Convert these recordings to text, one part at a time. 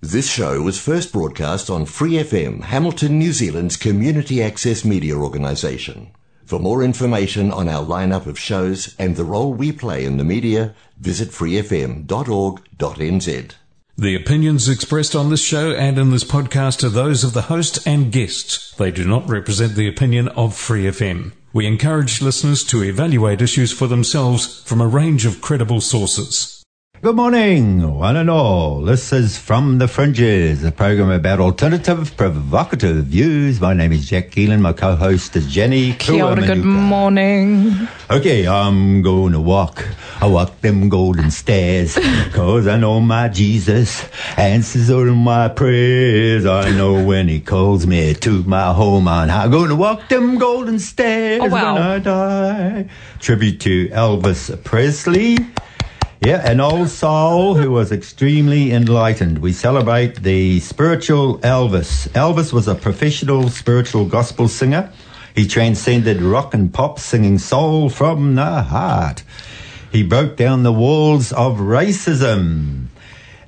This show was first broadcast on Free FM, Hamilton, New Zealand's community access media organisation. For more information on our lineup of shows and the role we play in the media, visit freefm.org.nz. The opinions expressed on this show and in this podcast are those of the host and guests. They do not represent the opinion of Free FM. We encourage listeners to evaluate issues for themselves from a range of credible sources. Good morning, one and all. This is From the Fringes, a program about alternative, provocative views. My name is Jack Keelan. My co-host is Jenny Kia ora, good morning. Okay, I'm gonna walk. I walk them golden stairs, cause I know my Jesus answers all my prayers. I know when he calls me to my home on high. Gonna walk them golden stairs Oh, wow. when I die. Tribute to Elvis Presley. Yeah, an old soul who was extremely enlightened. We celebrate the spiritual Elvis. Elvis was a professional spiritual gospel singer. He transcended rock and pop, singing soul from the heart. He broke down the walls of racism.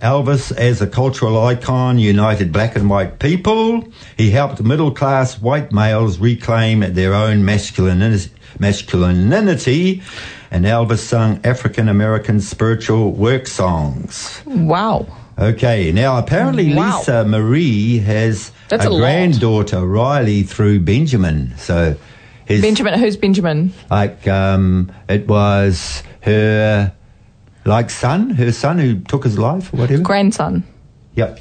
Elvis, as a cultural icon, united black and white people. He helped middle class white males reclaim their own masculinity, masculinity and Elvis sung African American spiritual work songs. Wow. Okay, now apparently Wow. Lisa Marie has That's a, a granddaughter, Riley, through Benjamin. So his, Benjamin, who's Benjamin? like, um, it was her, like, son, her son who took his life or whatever. Grandson. Yep.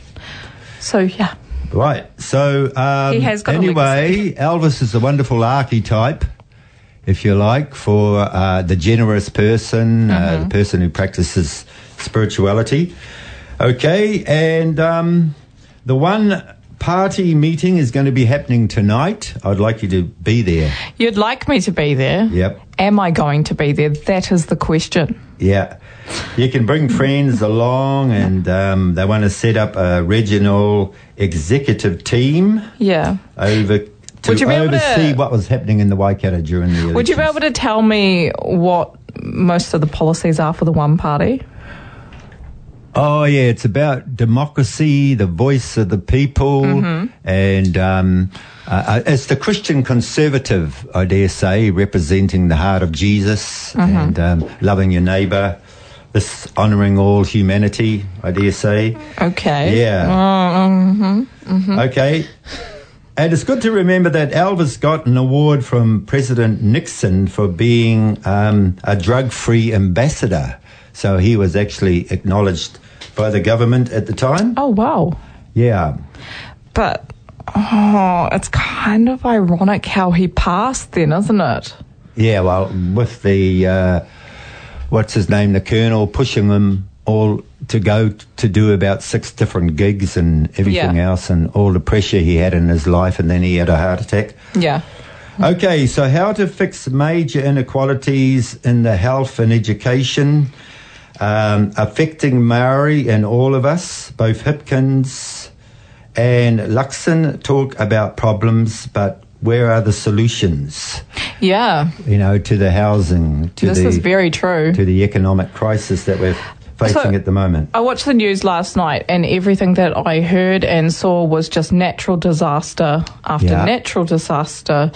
So, yeah. Right. So um, He has got a anyway, Elvis is a wonderful archetype, if you like, for uh, the generous person, uh, Mm-hmm. the person who practices spirituality. Okay, and um, the one party meeting is going to be happening tonight. I'd like you to be there. You'd like me to be there. Yep. Am I going to be there? That is the question. Yeah. You can bring friends along, and um, they want to set up a regional executive team. Yeah. over to Would you be able to- what was happening in the Waikato during the elections. Would you be able to tell me what most of the policies are for the one party? Oh yeah, it's about democracy, the voice of the people, Mm-hmm. and um, uh, uh, it's the Christian conservative, I dare say, representing the heart of Jesus Mm-hmm. and um, loving your neighbour, this honouring all humanity, I dare say. Okay. Yeah. Mm-hmm. Okay. And it's good to remember that Elvis got an award from President Nixon for being um, a drug free ambassador. So he was actually acknowledged by the government at the time. Oh, wow. Yeah. But, oh, it's kind of ironic how he passed then, isn't it? Yeah, well, with the, uh, what's his name, the colonel pushing them all to go to do about six different gigs and everything Yeah. else and all the pressure he had in his life, and then he had a heart attack. Yeah. Okay, so how to fix major inequalities in the health and education um, affecting Maori and all of us, both Hipkins and Luxon talk about problems, but where are the solutions? Yeah. You know, to the housing, to This the is very true. to the economic crisis that we're facing So- at the moment. I watched the news last night, and everything that I heard and saw was just natural disaster after Yeah. natural disaster.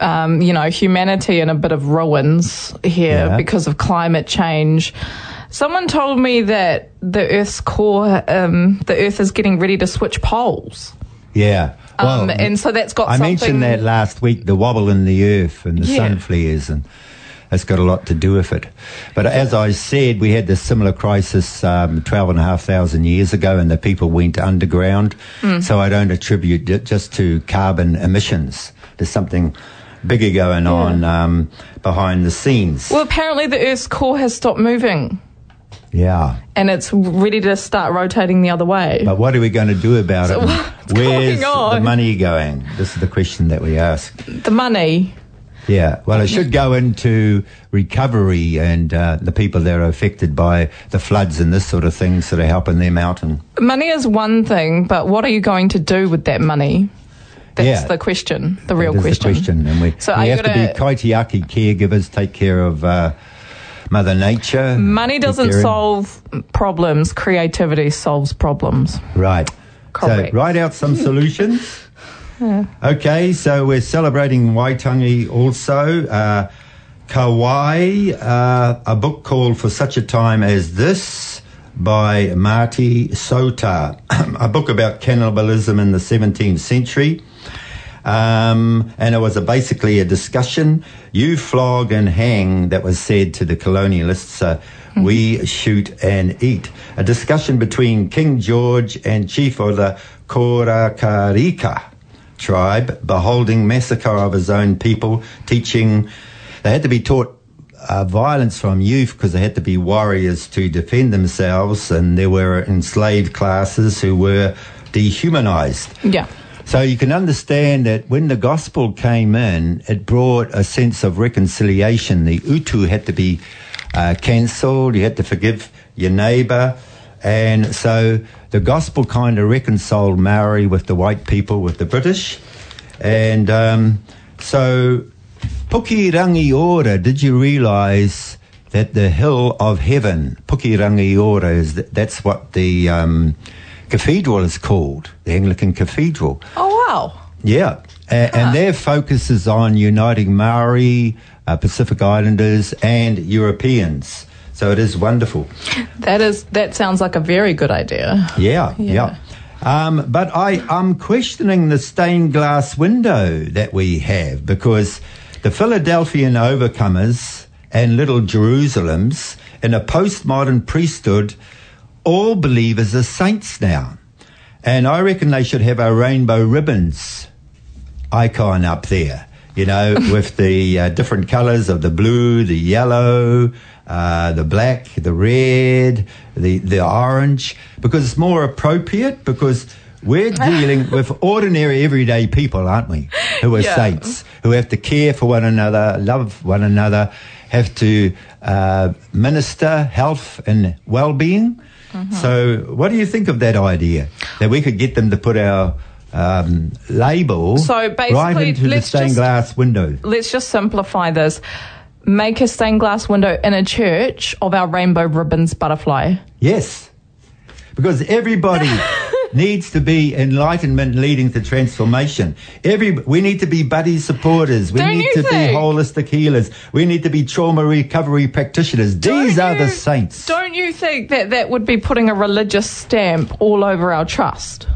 Um, you know, humanity in a bit of ruins here Yeah. because of climate change. Someone told me that the Earth's core, um, the Earth is getting ready to switch poles. Yeah. Um, and so that's got I mentioned that last week, the wobble in the earth and the Yeah. sun flares, and that's got a lot to do with it. But as I said, we had this similar crisis um, 12 and a half thousand years ago, and the people went underground. Hmm. So I don't attribute it just to carbon emissions. There's something bigger going on um, behind the scenes. Well, apparently the Earth's core has stopped moving, yeah. and it's ready to start rotating the other way. But what are we going to do about So it? Where's the money going? This is the question that we ask. the money. Yeah, well, it should go into recovery and uh, the people that are affected by the floods and this sort of thing, sort of helping them out. And Money is one thing, but what are you going to do with that money? That's Yeah. the question, the real question. the question. And we, So we are have to gonna- be kaitiaki caregivers, take care of uh, Mother Nature. Money doesn't solve problems. Creativity solves problems. Right. Correct. So write out some solutions. Okay, so we're celebrating Waitangi also. Uh, Kauai, uh, a book called For Such a Time as This by Marty Sota, a book about cannibalism in the 17th century. Um, and it was a, basically a discussion. You flog and hang, that was said to the colonialists. Uh, We shoot and eat. A discussion between King George and chief of the Kororareka tribe, beholding massacre of his own people, teaching. They had to be taught uh, violence from youth because they had to be warriors to defend themselves, and there were enslaved classes who were dehumanized. Yeah. So you can understand that when the gospel came in, it brought a sense of reconciliation. The utu had to be uh, cancelled. You had to forgive your neighbour. And so the gospel kind of reconciled Maori with the white people, with the British. And um, so, Pukirangi Ora, did you realise that the hill of heaven, Pukirangi Ora, is th- that's what the um, cathedral is called, the Anglican Cathedral. Oh wow. Yeah. A- And their focus is on uniting Maori, uh, Pacific Islanders, and Europeans. So it is wonderful. That is that sounds like a very good idea. Yeah, Yeah. yeah. Um, but I, I'm questioning the stained glass window that we have because the Philadelphian overcomers and little Jerusalems in a postmodern priesthood all believers are saints now. And I reckon they should have a rainbow ribbons icon up there, you know, with the uh, different colors of the blue, the yellow, uh, the black, the red, the, the orange, because it's more appropriate because we're dealing with ordinary everyday people, aren't we? Who are Yeah. saints, who have to care for one another, love one another, have to uh, minister health and well-being. So, what do you think of that idea that we could get them to put our um, label So right basically, into the stained just- glass window? Let's just simplify this. Make a stained glass window in a church of our rainbow ribbons butterfly. Yes, because everybody needs to be enlightenment leading to transformation. Every we need to be buddy supporters. We Don't need to think? be holistic healers. We need to be trauma recovery practitioners. These Don't are the saints. Don't you think that that would be putting a religious stamp all over our trust?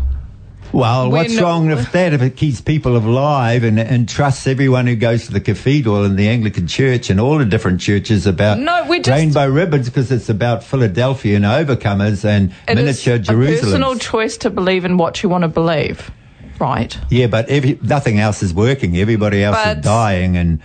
Well, We're what's not- wrong with that if it keeps people alive and, and trusts everyone who goes to the cathedral and the Anglican Church and all the different churches about No, we're just- rainbow ribbons because it's about Philadelphia and overcomers and It is miniature a personal choice to believe in what you want to believe, right? Yeah, but every, nothing else is working. Everybody else But- is dying and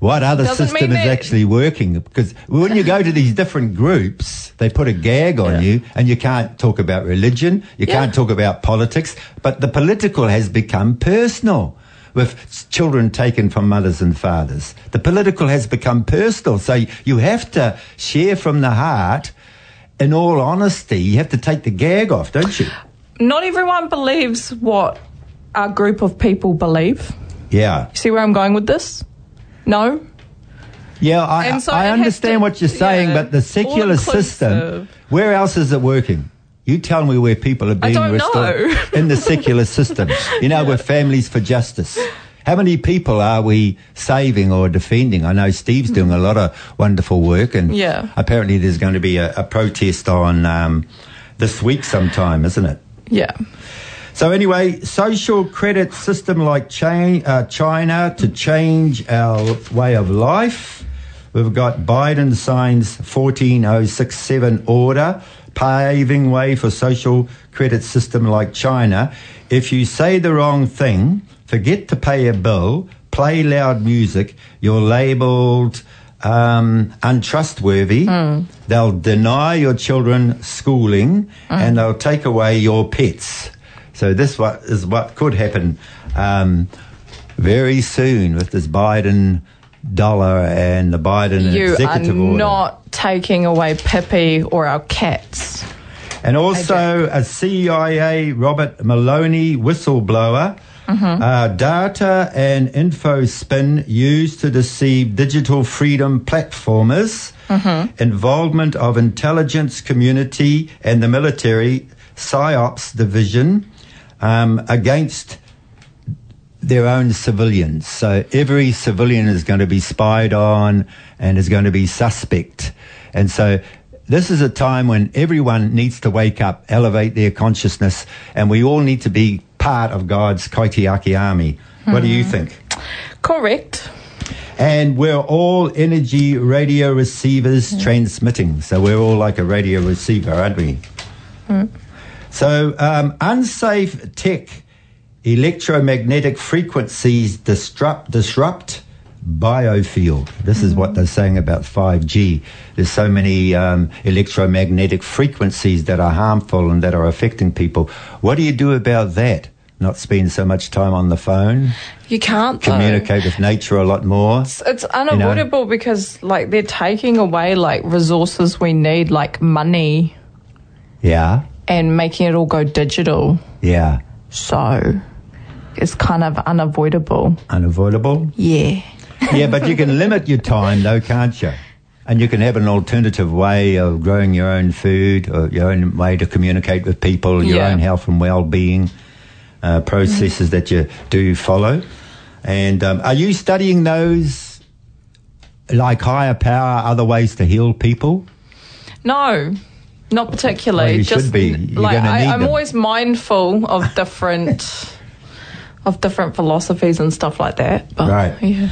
what other Doesn't system is actually working? Because when you go to these different groups, they put a gag on Yeah. you and you can't talk about religion, you Yeah. can't talk about politics, but the political has become personal. With children taken from mothers and fathers. The political has become personal. So you have to share from the heart. In all honesty, you have to take the gag off, don't you? Not everyone believes what our group of people believe. Yeah. See where I'm going with this? No? Yeah, I, so I understand to- what you're saying, yeah, but the secular system, where else is it working? You tell me where people are being restored in the secular system. You know, with families for justice. How many people are we saving or defending? I know Steve's doing a lot of wonderful work, and Yeah. apparently there's going to be a, a protest on um, this week sometime, isn't it? Yeah. So anyway, social credit system like uh, China to change our way of life. We've got Biden signs 14067 order paving way for social credit system like China. If you say the wrong thing, forget to pay a bill, play loud music, you're labeled um, untrustworthy. They'll deny your children schooling and they'll take away your pets. So this what is what could happen um, very soon with this Biden dollar and the Biden You executive order. You are not taking away Pippi or our cats. And also a CIA Robert Maloney whistleblower Uh, data and info spin used to deceive digital freedom platformers, involvement of intelligence community and the military psyops division um, against their own civilians. So every civilian is going to be spied on and is going to be suspect. And so this is a time when everyone needs to wake up, elevate their consciousness, and we all need to be part of God's Kaitiaki army. What do you hmm. think? Correct. And we're all energy radio receivers hmm. transmitting. So we're all like a radio receiver, aren't we? Hmm. So um, unsafe tech, electromagnetic frequencies disrupt disrupt biofield. This is what they're saying about 5G. There's so many um, electromagnetic frequencies that are harmful and that are affecting people. What do you do about that? Not spend so much time on the phone, You can't though. communicate with nature a lot more. It's, it's unavoidable because like they're taking away like resources we need, like money, Yeah, and making it all go digital. yeah. So it's kind of unavoidable. Unavoidable. Yeah. yeah, but you can limit your time though, can't you? And you can have an alternative way of growing your own food or your own way to communicate with people, your Yeah. own health and well-being uh, processes that you do follow. And um, are you studying those like higher power, other ways to heal people? No, not particularly. Well, Just should be. You're like I, them. always mindful of different of different philosophies and stuff like that. But, Right. Yeah.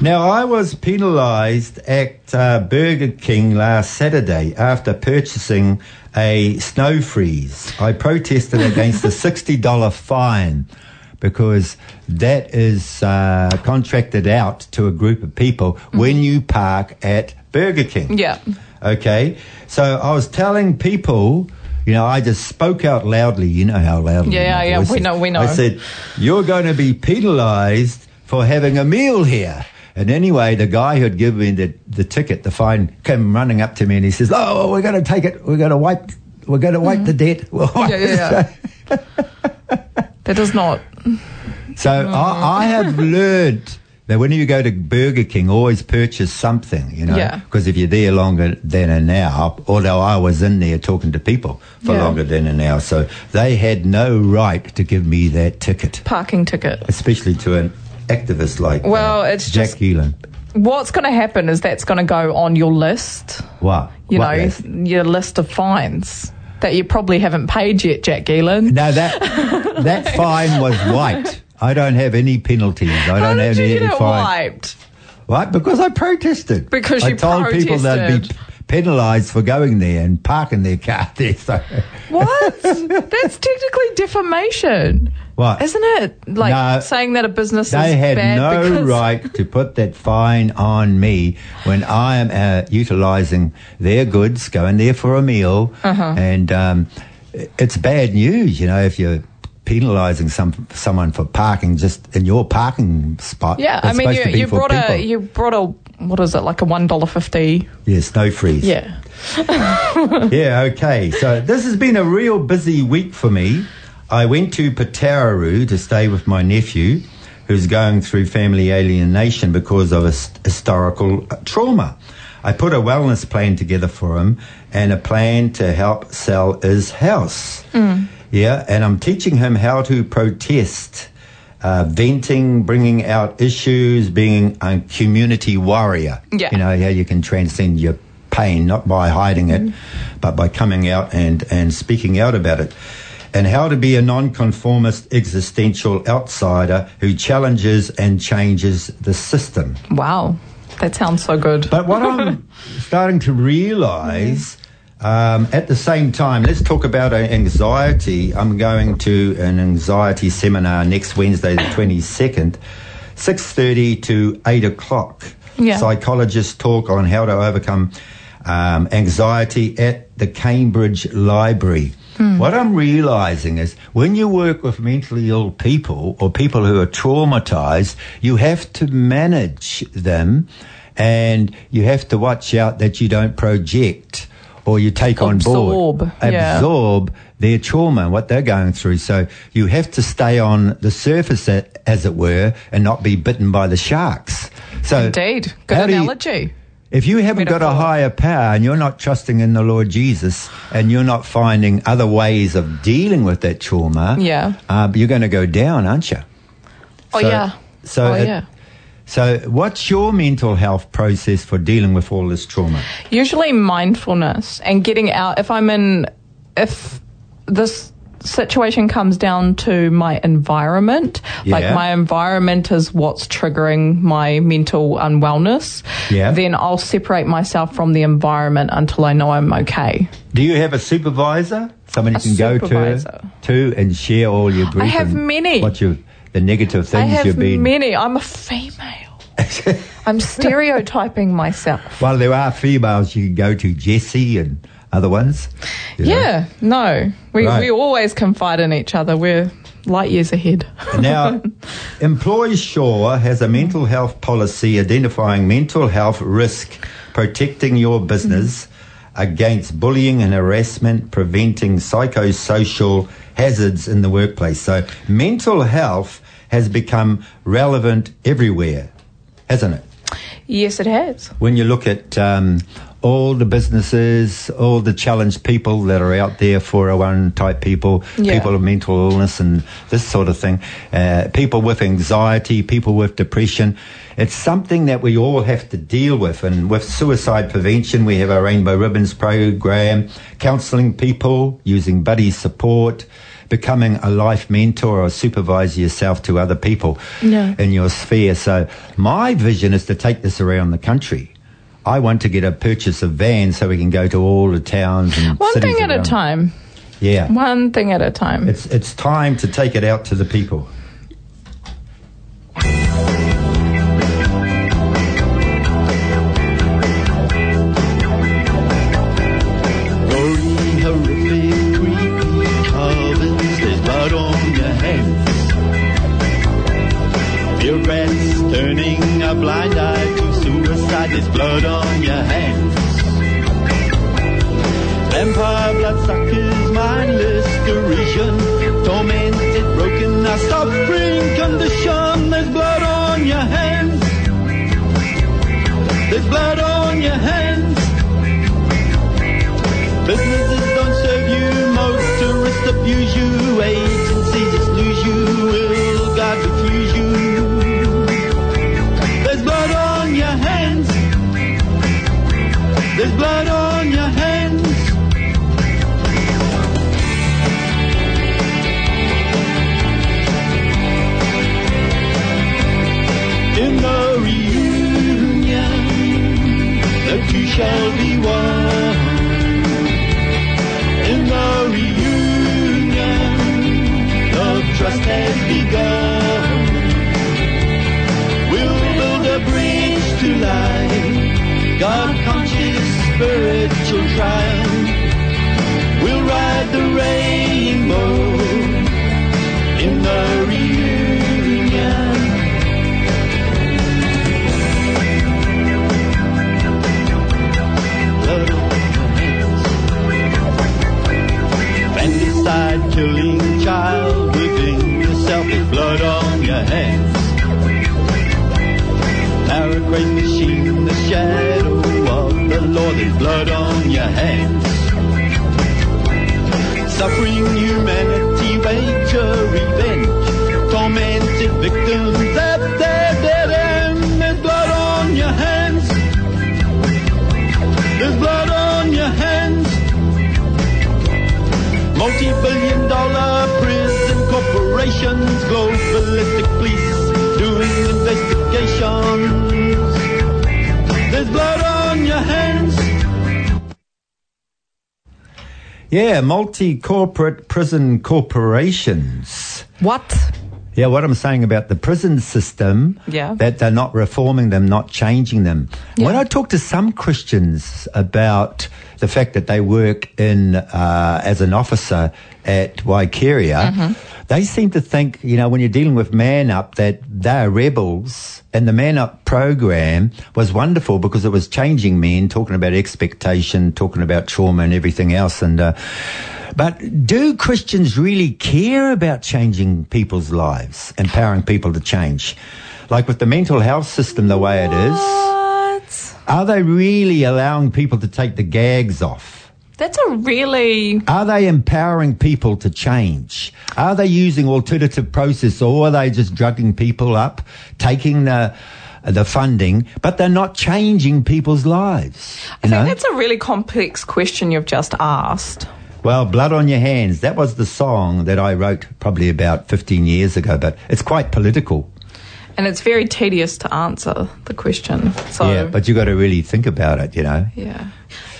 Now, I was penalised at uh, Burger King last Saturday after purchasing a snow freeze. I protested against the $60 fine because that is uh, contracted out to a group of people when you park at Burger King. Yeah. Okay. So I was telling people, you know, I just spoke out loudly. You know how loudly. Yeah, yeah, we know, we know. I said, you're going to be penalised for having a meal here. And anyway, the guy who'd given me the, the ticket, the fine, came running up to me and he says, "Oh, we're going to take it. We're going to wipe. We're going to wipe the debt." We'll wipe Mm-hmm. Yeah, yeah, That does not. So I, I have learned that when you go to Burger King, always purchase something, you know, Yeah. because if you're there longer than an hour, although I was in there talking to people for Yeah. longer than an hour, so they had no right to give me that ticket, Parking ticket. especially to an activist like uh, Well, it's Jack just-. What's going to happen is that's going to go on your list. What? You What know, list? your list of fines that you probably haven't paid yet, Jack Gielen. No, that that fine was white. I don't have any penalties. I How don't have any get fine. wiped? Right? Because I protested. Because I you told people they'd be penalised for going there and parking their car there. So. What? That's technically defamation. What? Isn't it? Like No. saying that a business is bad. They had no because right to put that fine on me when I am uh, utilising their goods, going there for a meal, Uh-huh. and um, it's bad news, you know, if you're penalising some someone for parking just in your parking spot. Yeah, I mean, you, you brought a you brought a what is it like a one dollar fifty? yeah, snow freeze. Yeah, yeah, okay. So this has been a real busy week for me. I went to Putaruru to stay with my nephew, who's going through family alienation because of his historical trauma. I put a wellness plan together for him and a plan to help sell his house. Mm. Yeah, and I'm teaching him how to protest, uh, venting, bringing out issues, being a community warrior. Yeah. You know, how you can transcend your pain, not by hiding it, but by coming out and, and speaking out about it. And how to be a nonconformist existential outsider who challenges and changes the system. wow, that sounds so good. But what I'm starting to realize um, at the same time, let's talk about anxiety. I'm going to an anxiety seminar next Wednesday, the 22nd, 6.30 to 8 o'clock. Yeah. Psychologists talk on how to overcome um, anxiety at the Cambridge Library. What I'm realizing is when you work with mentally ill people or people who are traumatized, you have to manage them and you have to watch out that you don't project or you take on board, Absorb, yeah. their trauma, what they're going through. So you have to stay on the surface, as it were, and not be bitten by the sharks. So Indeed. Good do you- analogy. if you haven't got a higher power and you're not trusting in the Lord Jesus and you're not finding other ways of dealing with that trauma, Yeah. uh, you're going to go down, aren't you? Oh, So- yeah. so oh, it- yeah. So, what's your mental health process for dealing with all this trauma? Usually mindfulness and getting out. If I'm in, if this situation comes down to my environment, like my environment is what's triggering my mental unwellness, Yeah. then I'll separate myself from the environment until I know I'm okay. Do you have a supervisor? Someone you A can go to, to and share all your grief? I have many. What you, the negative I things have you've been. many. I'm a female. I'm stereotyping myself. well, there are females you can go to, Jessie and other ones. you know. Yeah, no. We, Right. we always confide in each other. We're light years ahead. Now, Employsure has a mental health policy identifying mental health risk, protecting your business mm-hmm. against bullying and harassment, preventing psychosocial hazards in the workplace. So, mental health has become relevant everywhere, hasn't it? yes, it has. when you look at um, all the businesses, all the challenged people that are out there, 401 type people, Yeah. people with mental illness and this sort of thing, uh, people with anxiety, people with depression. It's something that we all have to deal with. And with suicide prevention, we have our Rainbow Ribbons program, counseling people, using buddy support, becoming a life mentor or supervisor yourself to other people in your sphere. So my vision is to take this around the country. I want to get a purchase of vans so we can go to all the towns and One thing at a time. Yeah, One thing at a time. it's it's time to take it out to the people. A blind eye to suicide, there's blood on your hands. Vampire bloodsuckers, mindless derision, tormented, broken, a suffering condition, there's blood on your hands. There's blood on your hands. Businesses don't serve you, motorists abuse you, two shall be one in the reunion, the trust has begun. We'll build a bridge to life, God conscious spiritual triumph. We'll ride the rainbow Killing child within yourself with blood on your hands. Paracrate machine, the shadow of the Lord, there's blood on your hands. Suffering humanity, wage your revenge. Tormented victims Multi-billion dollar prison corporations, globalistic police doing investigations. There's blood on your hands. Yeah, multi-corporate prison corporations. what? Yeah, what I'm saying about the prison system, Yeah. that they're not reforming them, not changing them. When I talk to some Christians about the fact that they work in uh, as an officer at Waikeria, Mm-hmm. they seem to think, you know, when you're dealing with Man Up, that they're rebels. And the Man Up program was wonderful because it was changing men, talking about expectation, talking about trauma and everything else. And, uh, but do Christians really care about changing people's lives, empowering people to change? Like with the mental health system the way it is? Are they really allowing people to take the gags off? That's a really Are they empowering people to change? Are they using alternative process or are they just drugging people up, taking the, the funding, but they're not changing people's lives? I think know? that's a really complex question you've just asked. Well, Blood on Your Hands, that was the song that I wrote probably about 15 years ago, but it's quite political. And it's very tedious to answer the question. So yeah, but you got to really think about it, you know. yeah.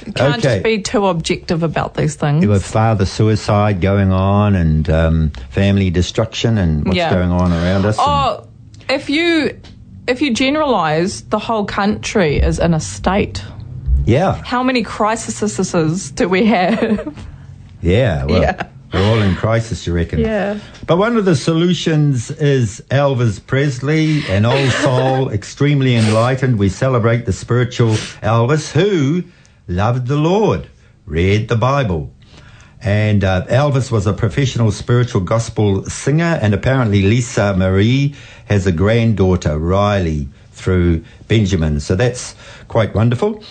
You can't Okay. just be too objective about these things. With father suicide going on and um, family destruction and what's Yeah. going on around us. Oh, if you if you generalize the whole country is in a state, yeah, how many crises do we have? yeah. Well, Yeah. We're all in crisis, you reckon? Yeah. But one of the solutions is Elvis Presley, an old soul, extremely enlightened. We celebrate the spiritual Elvis who loved the Lord, read the Bible. And uh, Elvis was a professional spiritual gospel singer, and apparently Lisa Marie has a granddaughter, Riley, through Benjamin. So that's quite wonderful.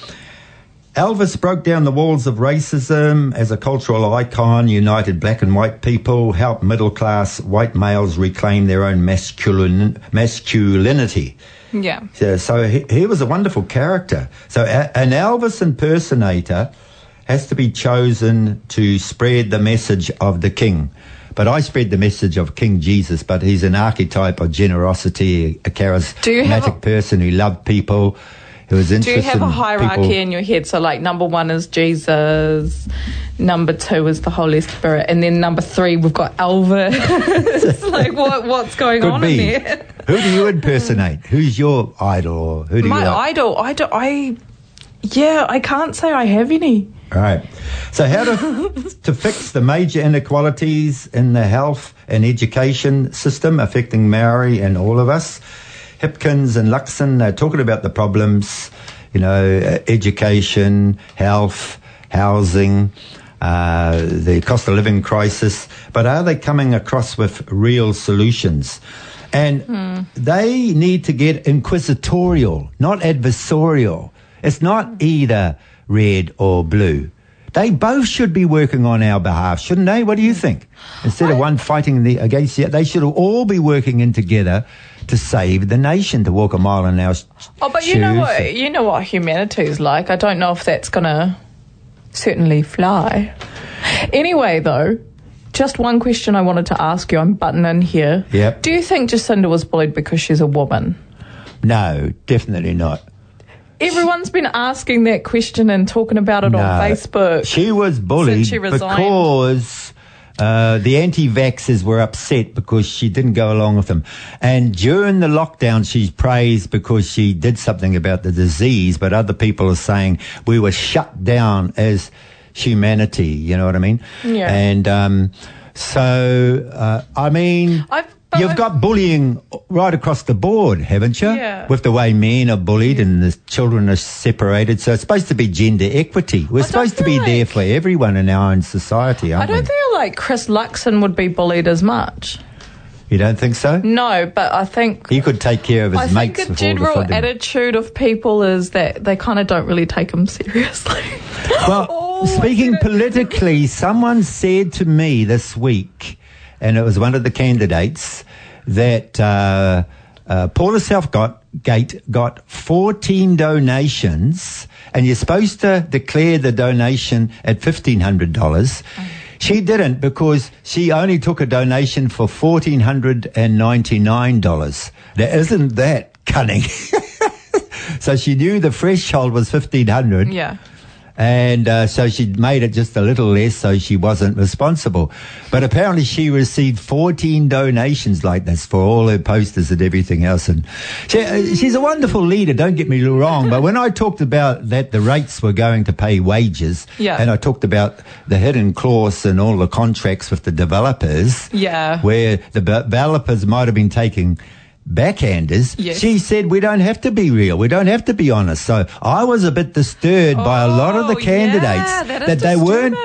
Elvis broke down the walls of racism as a cultural icon, united black and white people, helped middle class white males reclaim their own masculin- masculinity. Yeah. So, so he, he was a wonderful character. So a, an Elvis impersonator has to be chosen to spread the message of the king. But I spread the message of King Jesus, but he's an archetype of generosity, a charismatic a- person who loved people, who was Do you have a hierarchy people. in your head? So, like, number one is Jesus, number two is the Holy Spirit, and then number three we've got Elvis. like, what what's going Could on be. in there? Who do you impersonate? Who's your idol? Or who do My you like? idol, I do, I, yeah, I can't say I have any. All right. So, how to to fix the major inequalities in the health and education system affecting Maori and all of us? Hipkins and Luxon are talking about the problems, you know, education, health, housing, uh, the cost of living crisis. But are they coming across with real solutions? And they need to get inquisitorial, not adversarial. It's not either red or blue. They both should be working on our behalf, shouldn't they? What do you think? Instead of one fighting the, against the other, they should all be working in together to save the nation, to walk a mile in our sh- Oh, but you know what? You know what humanity is like. I don't know if that's gonna certainly fly. Anyway, though, just one question I wanted to ask you. I'm butting in here. Yep. Do you think Jacinda was bullied because she's a woman? No, definitely not. Everyone's been asking that question and talking about it No. on Facebook. She was bullied Since she resigned. because uh, the anti-vaxxers were upset because she didn't go along with them. And during the lockdown, she's praised because she did something about the disease, but other people are saying we were shut down as humanity. You know what I mean? Yeah. And um, so, uh, I mean, I've- you've got bullying right across the board, haven't you? Yeah. With the way men are bullied and the children are separated. So it's supposed to be gender equity. We're I supposed to be there for everyone in our own society, I don't we? feel like Chris Luxon would be bullied as much. you don't think so? No, but I think He could take care of his I mates think the all the general attitude of people is that they kind of don't really take him seriously. Well, Oh, speaking politically, someone said to me this week, and it was one of the candidates, that uh, uh, Paula Southgate got 14 donations, and you're supposed to declare the donation at $1,500. She didn't because she only took a donation for $1,499. Now, isn't that cunning? so she knew the threshold was 1500 yeah. And uh, so she made it just a little less so she wasn't responsible. But apparently she received 14 donations like this for all her posters and everything else. And she, uh, she's a wonderful leader, don't get me wrong. But when I talked about that the rates were going to pay wages, Yeah. and I talked about the hidden clause in all the contracts with the developers, Yeah. where the developers might have been taking backhanders. Yes. She said we don't have to be real, we don't have to be honest. So I was a bit disturbed by a lot of the Oh, candidates yeah, that is they weren't.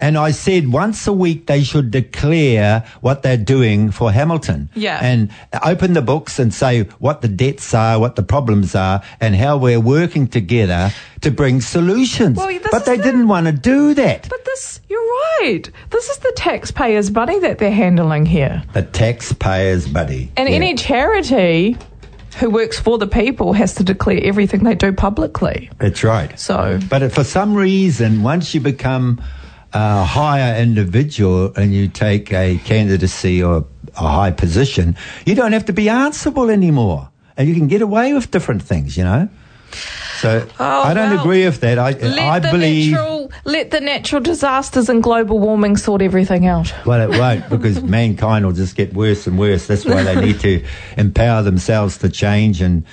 And I said once a week they should declare what they're doing for Hamilton. Yeah. And open the books and say what the debts are, what the problems are, and how we're working together to bring solutions. Well, but they the- didn't want to do that. But this, you're right. This is the taxpayers' money that they're handling here. The taxpayers' money. And Yeah. any charity who works for the people has to declare everything they do publicly. That's right. So, But for some reason, once you become a higher individual and you take a candidacy or a high position, you don't have to be answerable anymore. And you can get away with different things, you know? So Oh, I don't well, agree with that. I, I believe. natural let the natural disasters and global warming sort everything out. Well, it won't because mankind will just get worse and worse. That's why they need to empower themselves to change and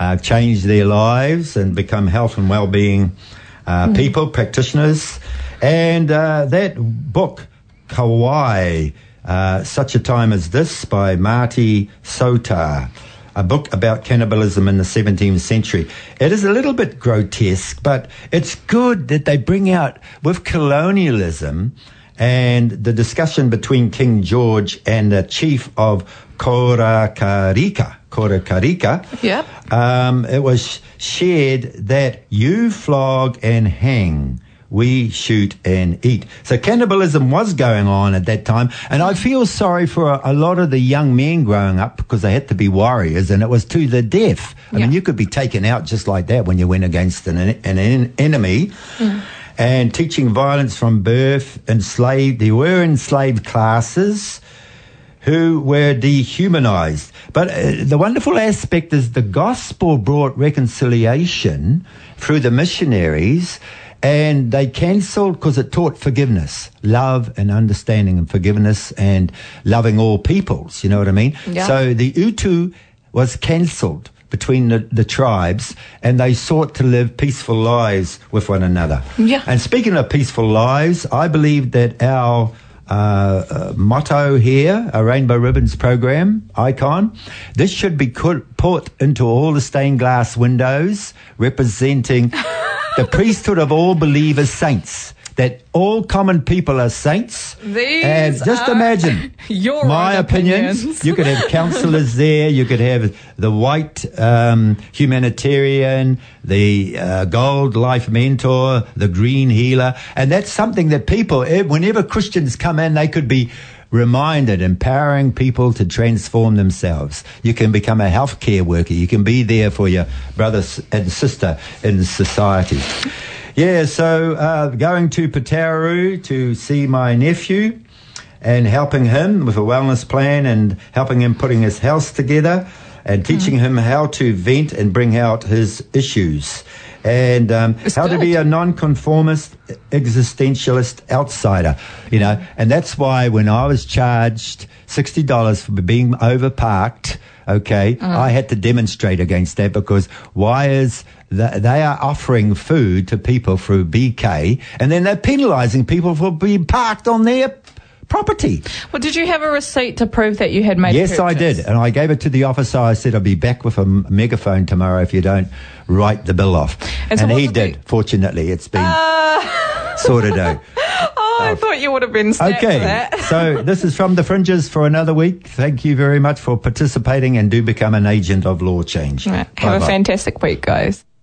uh, change their lives and become health and well-being uh, people, practitioners. And uh, that book, Kauai, uh, Such a Time as This by Marty Sotar, a book about cannibalism in the 17th century. It is a little bit grotesque, but it's good that they bring out with colonialism and the discussion between King George and the chief of Kororareka. Kororareka. Yep. Um, it was shared that you flog and hang. We shoot and eat. So cannibalism was going on at that time. And I feel sorry for a, a lot of the young men growing up because they had to be warriors and it was to the death. I mean, you could be taken out just like that when you went against an, an en- enemy. And teaching violence from birth, enslaved, there were enslaved classes who were dehumanized. But uh, the wonderful aspect is the gospel brought reconciliation through the missionaries and they cancelled because it taught forgiveness, love and understanding and forgiveness and loving all peoples. You know what I mean? Yeah. So the Utu was cancelled between the, the tribes and they sought to live peaceful lives with one another. Yeah. And speaking of peaceful lives, I believe that our uh, uh, motto here, a Rainbow Ribbons program icon, this should be put, put into all the stained glass windows representing the priesthood of all believers saints. That all common people are saints. These and just imagine your my opinions. opinions. You could have councillors there. You could have the white um, humanitarian, the uh, gold life mentor, the green healer, and that's something that people, eh, whenever Christians come in, they could be reminded, empowering people to transform themselves. You can become a healthcare worker. You can be there for your brother and sister in society. Yeah, so uh, going to Pataru to see my nephew and helping him with a wellness plan and helping him putting his house together and teaching him how to vent and bring out his issues and um, how to be a non-conformist existentialist outsider you know? And that's why when i was charged $60 for being overparked okay i had to demonstrate against that because why is th- they are offering food to people through bk and then they're penalizing people for being parked on their property Well, did you have a receipt to prove that you had made? Yes, I did. And I gave it to the officer. I said, I'll be back with a megaphone tomorrow if you don't write the bill off. And so And, he did. Fortunately, it's been Uh, sorted out. oh, I thought you would have been Okay. that. so this is from the fringes for another week. Thank you very much for participating and do become an agent of law change. Right, Have a fantastic week, guys.